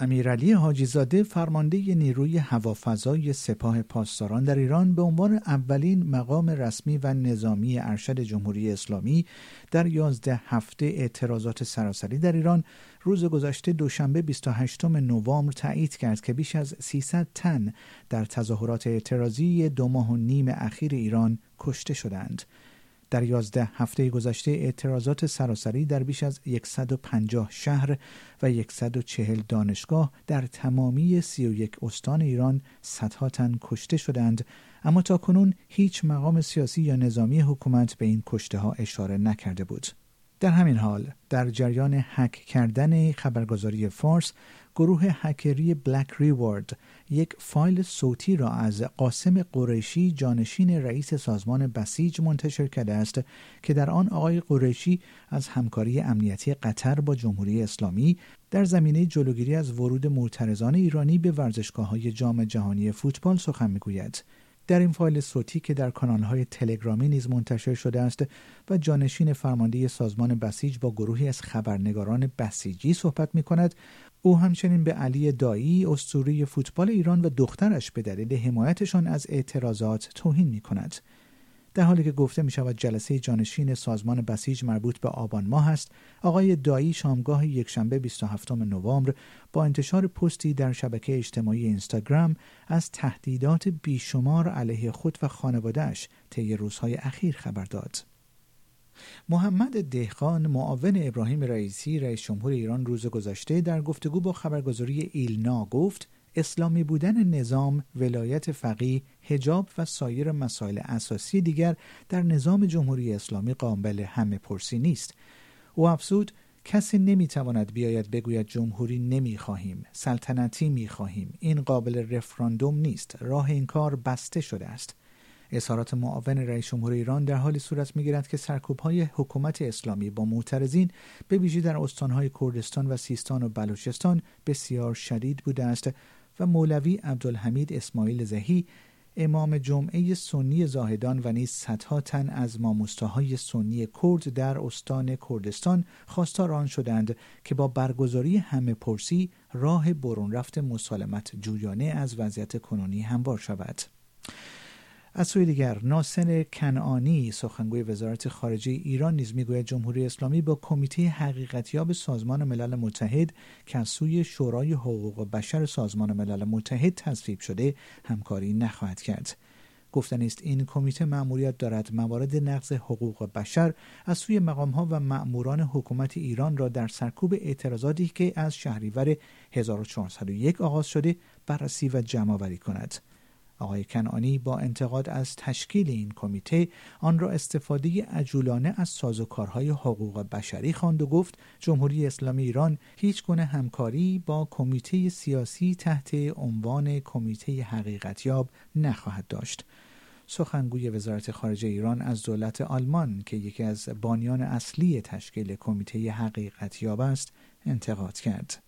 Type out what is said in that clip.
امیرعلی حاجیزاده فرمانده نیروی هوافضای سپاه پاسداران در ایران به عنوان اولین مقام رسمی و نظامی ارشد جمهوری اسلامی در یازده هفته اعتراضات سراسری در ایران روز گذشته دوشنبه 28 نوامبر تایید کرد که بیش از 300 تن در تظاهرات اعتراضی دو ماه و نیم اخیر ایران کشته شدند. در یازده هفته گذشته اعتراضات سراسری در بیش از 150 شهر و 140 دانشگاه در تمامی 31 استان ایران صدها تن کشته شدند اما تا کنون هیچ مقام سیاسی یا نظامی حکومت به این کشته ها اشاره نکرده بود. در همین حال در جریان حک کردن خبرگزاری فارس گروه هکری بلک ریوارد یک فایل صوتی را از قاسم قریشی جانشین رئیس سازمان بسیج منتشر کرده است که در آن آقای قریشی از همکاری امنیتی قطر با جمهوری اسلامی در زمینه جلوگیری از ورود معترضان ایرانی به ورزشگاه های جام جهانی فوتبال سخن می‌گوید. در این فایل صوتی که در کانالهای تلگرامی نیز منتشر شده است و جانشین فرمانده سازمان بسیج با گروهی از خبرنگاران بسیجی صحبت می کند او همچنین به علی دایی اسطوره فوتبال ایران و دخترش به دلیل حمایتشان از اعتراضات توهین می کند. در حالی که گفته می شود جلسه جانشین سازمان بسیج مربوط به آبان ماه است آقای دایی شامگاه یکشنبه 27 نوامبر با انتشار پستی در شبکه اجتماعی اینستاگرام از تهدیدات بیشمار علیه خود و خانوادهش طی روزهای اخیر خبر داد. محمد دهقان معاون ابراهیم رئیسی رئیس جمهور ایران روز گذشته در گفتگو با خبرگزاری ایلنا گفت اسلامی بودن نظام، ولایت فقیه، هجاب و سایر مسائل اساسی دیگر در نظام جمهوری اسلامی قابل همه پرسی نیست. او افزود کسی نمی‌تواند بیاید بگوید جمهوری نمی‌خواهیم سلطنتی می‌خواهیم. این قابل رفراندوم نیست. راه این کار بسته شده است. اظهارات معاون رئیس جمهور ایران در حالی صورت می‌گیرد که سرکوبهای حکومت اسلامی با معترضین به ویژه در استانهای کردستان و سیستان و بلوچستان بسیار شدید بوده است و مولوی عبدالحمید اسماعیل زهی امام جمعه سنی زاهدان و نیز صدها تن از ماموستاهای سنی کرد در استان کردستان خواستار آن شدند که با برگزاری همه پرسی راه برون رفت مسالمت جویانه از وضعیت کنونی هموار شود. از سوی دیگر ناسن کنعانی سخنگوی وزارت خارجه ایران نیز می‌گوید جمهوری اسلامی با کمیته حقیقتیاب سازمان ملل متحد که از سوی شورای حقوق بشر سازمان ملل متحد تصویب شده همکاری نخواهد کرد. گفتن است این کمیته مأموریت دارد موارد نقض حقوق بشر از سوی مقامها و مأموران حکومت ایران را در سرکوب اعتراضاتی که از شهریور 1401 آغاز شده بررسی و جمعآوری کند. آقای کنانی با انتقاد از تشکیل این کمیته آن را استفاده عجولانه از سازوکارهای حقوق بشری خواند و گفت جمهوری اسلامی ایران هیچ گونه همکاری با کمیته سیاسی تحت عنوان کمیته حقیقتیاب نخواهد داشت. سخنگوی وزارت خارجه ایران از دولت آلمان که یکی از بانیان اصلی تشکیل کمیته حقیقتیاب است انتقاد کرد.